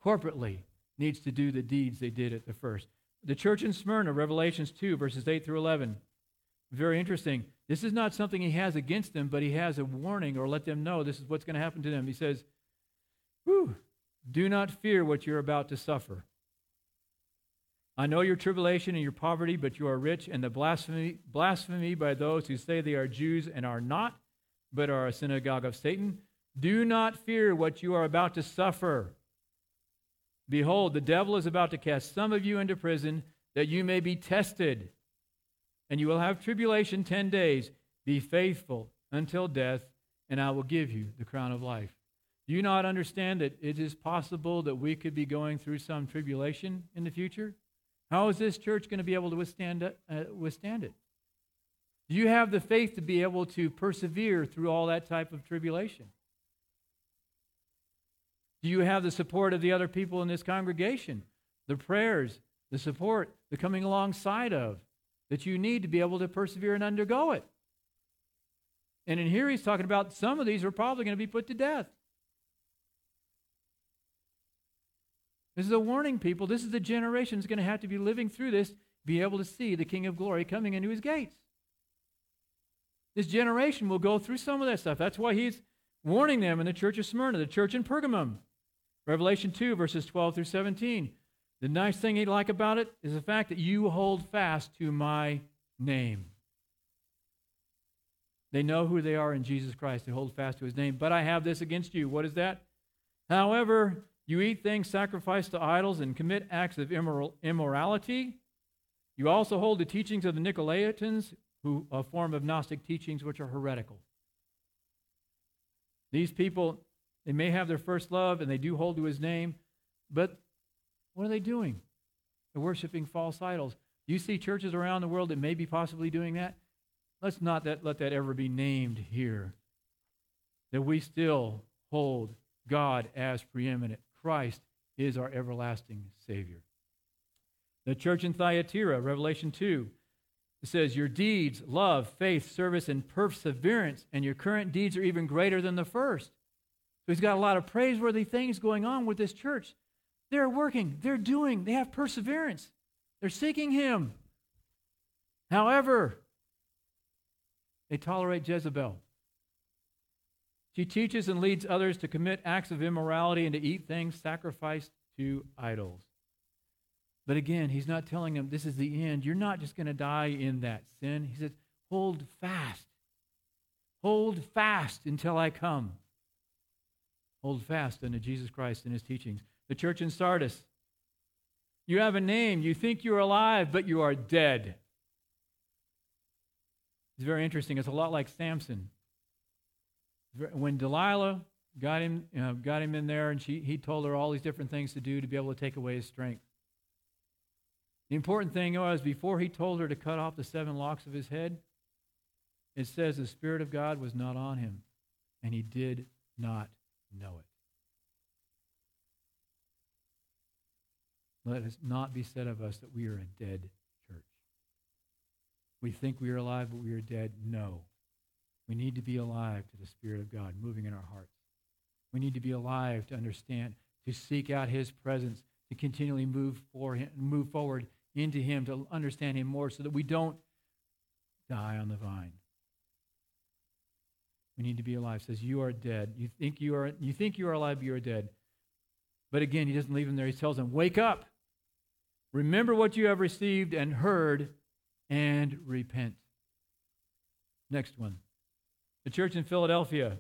corporately needs to do the deeds they did at the first. The church in Smyrna, Revelations 2, verses 8 through 11. Very interesting. This is not something he has against them, but he has a warning or let them know this is what's going to happen to them. He says, Whew, do not fear what you're about to suffer. I know your tribulation and your poverty, but you are rich, and the blasphemy, blasphemy by those who say they are Jews and are not, but are a synagogue of Satan. Do not fear what you are about to suffer. Behold, the devil is about to cast some of you into prison that you may be tested, and you will have tribulation ten days. Be faithful until death, and I will give you the crown of life. Do you not understand that it is possible that we could be going through some tribulation in the future? How is this church going to be able to withstand it? Uh, withstand it? Do you have the faith to be able to persevere through all that type of tribulation? Do you have the support of the other people in this congregation? The prayers, the support, the coming alongside of that you need to be able to persevere and undergo it. And in here, he's talking about some of these are probably going to be put to death. This is a warning, people. This is the generation that's going to have to be living through this, be able to see the King of Glory coming into his gates. This generation will go through some of that stuff. That's why he's warning them in the church of Smyrna, the church in Pergamum. Revelation 2, verses 12 through 17. The nice thing he'd like about it is the fact that you hold fast to my name. They know who they are in Jesus Christ. They hold fast to his name. But I have this against you. What is that? However, you eat things sacrificed to idols and commit acts of immoral, immorality. You also hold the teachings of the Nicolaitans, who a form of Gnostic teachings which are heretical. These people they may have their first love and they do hold to his name, but what are they doing? They're worshiping false idols. Do you see churches around the world that may be possibly doing that? Let's not that, let that ever be named here. That we still hold God as preeminent. Christ is our everlasting Savior. The church in Thyatira, Revelation 2, it says, Your deeds, love, faith, service, and perseverance, and your current deeds are even greater than the first. So he's got a lot of praiseworthy things going on with this church. They're working, they're doing, they have perseverance, they're seeking him. However, they tolerate Jezebel. She teaches and leads others to commit acts of immorality and to eat things sacrificed to idols. But again, he's not telling them this is the end. You're not just going to die in that sin. He says, hold fast. Hold fast until I come. Hold fast unto Jesus Christ and his teachings. The church in Sardis. You have a name. You think you're alive, but you are dead. It's very interesting. It's a lot like Samson. When Delilah got him, you know, got him in there, and she, he told her all these different things to do to be able to take away his strength. The important thing was, before he told her to cut off the seven locks of his head, it says the Spirit of God was not on him, and he did not know it. Let it not be said of us that we are a dead church. We think we are alive, but we are dead. No. We need to be alive to the Spirit of God moving in our hearts. We need to be alive to understand, to seek out His presence, to continually move, for him, move forward into Him, to understand Him more so that we don't die on the vine. We need to be alive. It says you are dead. You think you are you think you are alive, you are dead. But again, he doesn't leave them there. He tells them, Wake up. Remember what you have received and heard, and repent. Next one. The church in Philadelphia.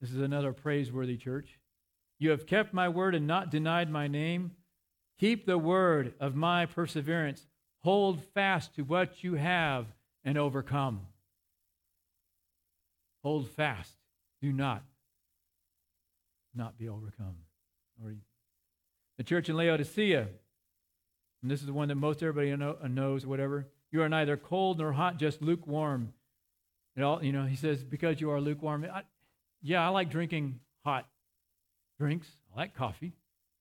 This is another praiseworthy church. You have kept my word and not denied my name. Keep the word of my perseverance. Hold fast to what you have and overcome. Hold fast. Do not not be overcome. The church in Laodicea, and this is the one that most everybody know, knows, whatever. You are neither cold nor hot, just lukewarm. It all, you know, he says, because you are lukewarm. I, yeah, I like drinking hot drinks. I like coffee.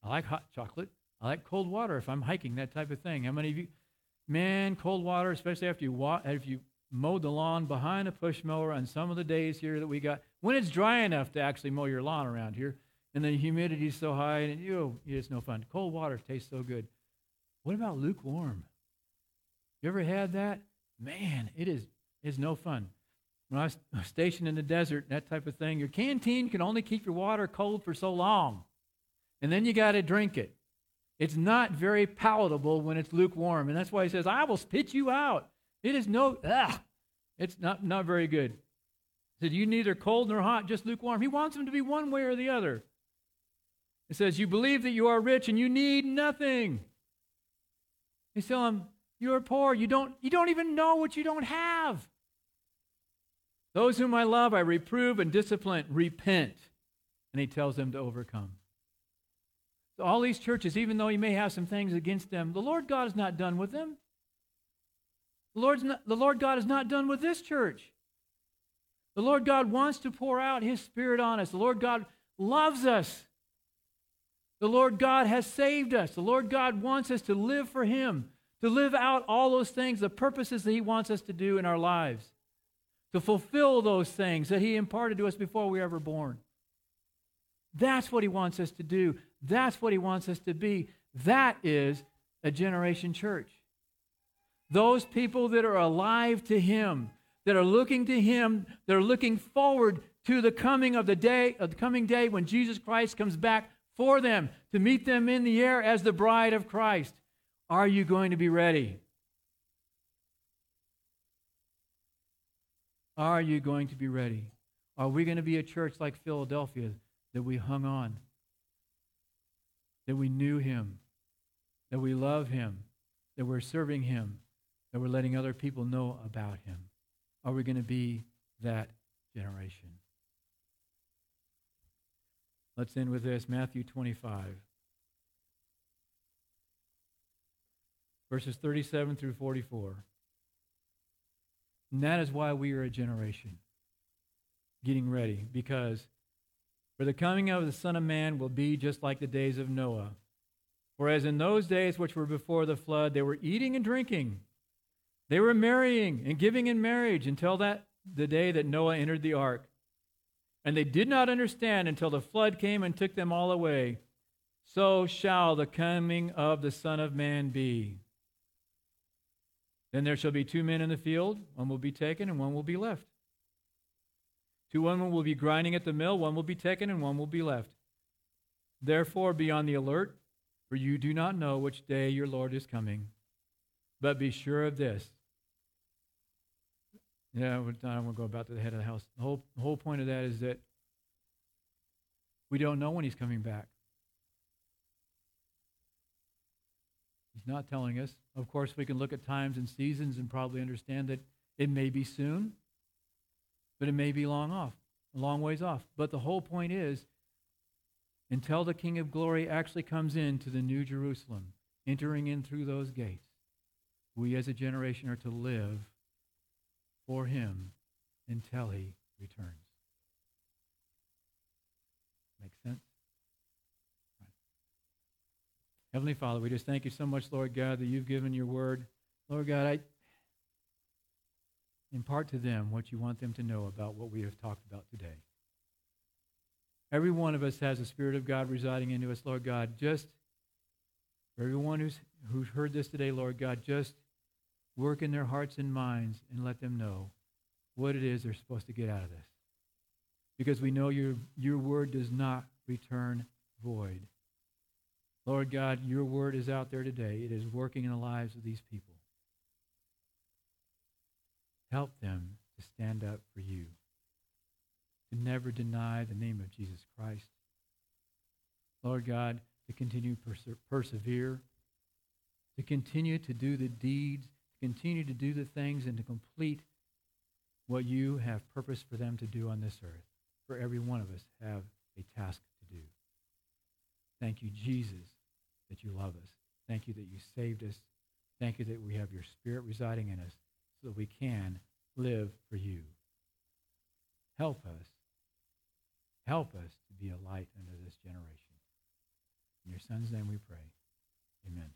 I like hot chocolate. I like cold water if I'm hiking, that type of thing. How many of you, man, cold water, especially after you wa- after you mowed the lawn behind a push mower on some of the days here that we got, when it's dry enough to actually mow your lawn around here, and the humidity's so high, and you, it's no fun. Cold water tastes so good. What about lukewarm? You ever had that? Man, it is is no fun. When I was stationed in the desert, that type of thing, your canteen can only keep your water cold for so long. And then you got to drink it. It's not very palatable when it's lukewarm. And that's why he says, I will spit you out. It is no, ugh, it's not, not very good. He said, You neither cold nor hot, just lukewarm. He wants them to be one way or the other. It says, You believe that you are rich and you need nothing. He's telling them, You're poor. You don't, you don't even know what you don't have. Those whom I love, I reprove and discipline. Repent. And he tells them to overcome. So all these churches, even though you may have some things against them, the Lord God is not done with them. The, Lord's not, the Lord God is not done with this church. The Lord God wants to pour out His Spirit on us. The Lord God loves us. The Lord God has saved us. The Lord God wants us to live for Him, to live out all those things, the purposes that He wants us to do in our lives, to fulfill those things that He imparted to us before we were ever born. That's what He wants us to do. That's what He wants us to be. That is a generation church. Those people that are alive to Him, that are looking to Him, that are looking forward to the coming of the day, of the coming day when Jesus Christ comes back for them to meet them in the air as the bride of Christ. Are you going to be ready? Are you going to be ready? Are we going to be a church like Philadelphia that we hung on? That we knew him? That we love him? That we're serving him? That we're letting other people know about him? Are we going to be that generation? Let's end with this Matthew 25, verses 37 through 44. And that is why we are a generation getting ready, because for the coming of the Son of Man will be just like the days of Noah. Whereas in those days which were before the flood, they were eating and drinking. They were marrying and giving in marriage until that the day that Noah entered the ark. And they did not understand until the flood came and took them all away. So shall the coming of the Son of Man be. Then there shall be two men in the field, one will be taken and one will be left. Two women will be grinding at the mill, one will be taken and one will be left. Therefore, be on the alert, for you do not know which day your Lord is coming. But be sure of this. Yeah, I to go about to the head of the house. The whole, the whole point of that is that we don't know when he's coming back. He's not telling us. Of course, we can look at times and seasons and probably understand that it may be soon, but it may be long off, a long ways off. But the whole point is until the King of Glory actually comes into the New Jerusalem, entering in through those gates, we as a generation are to live for him until he returns. Make sense? Right. Heavenly Father, we just thank you so much, Lord God, that you've given your word. Lord God, I impart to them what you want them to know about what we have talked about today. Every one of us has the Spirit of God residing into us, Lord God. Just for everyone who's, who's heard this today, Lord God, just work in their hearts and minds and let them know what it is they're supposed to get out of this. Because we know your, your word does not return void. Lord God, your word is out there today. It is working in the lives of these people. Help them to stand up for you, to never deny the name of Jesus Christ. Lord God, to continue to perse- persevere, to continue to do the deeds to continue to do the things and to complete what you have purpose for them to do on this earth. For every one of us have a task to do. Thank you, Jesus, that you love us. Thank you that you saved us. Thank you that we have your spirit residing in us so that we can live for you. Help us. Help us to be a light unto this generation. In your son's name we pray. Amen.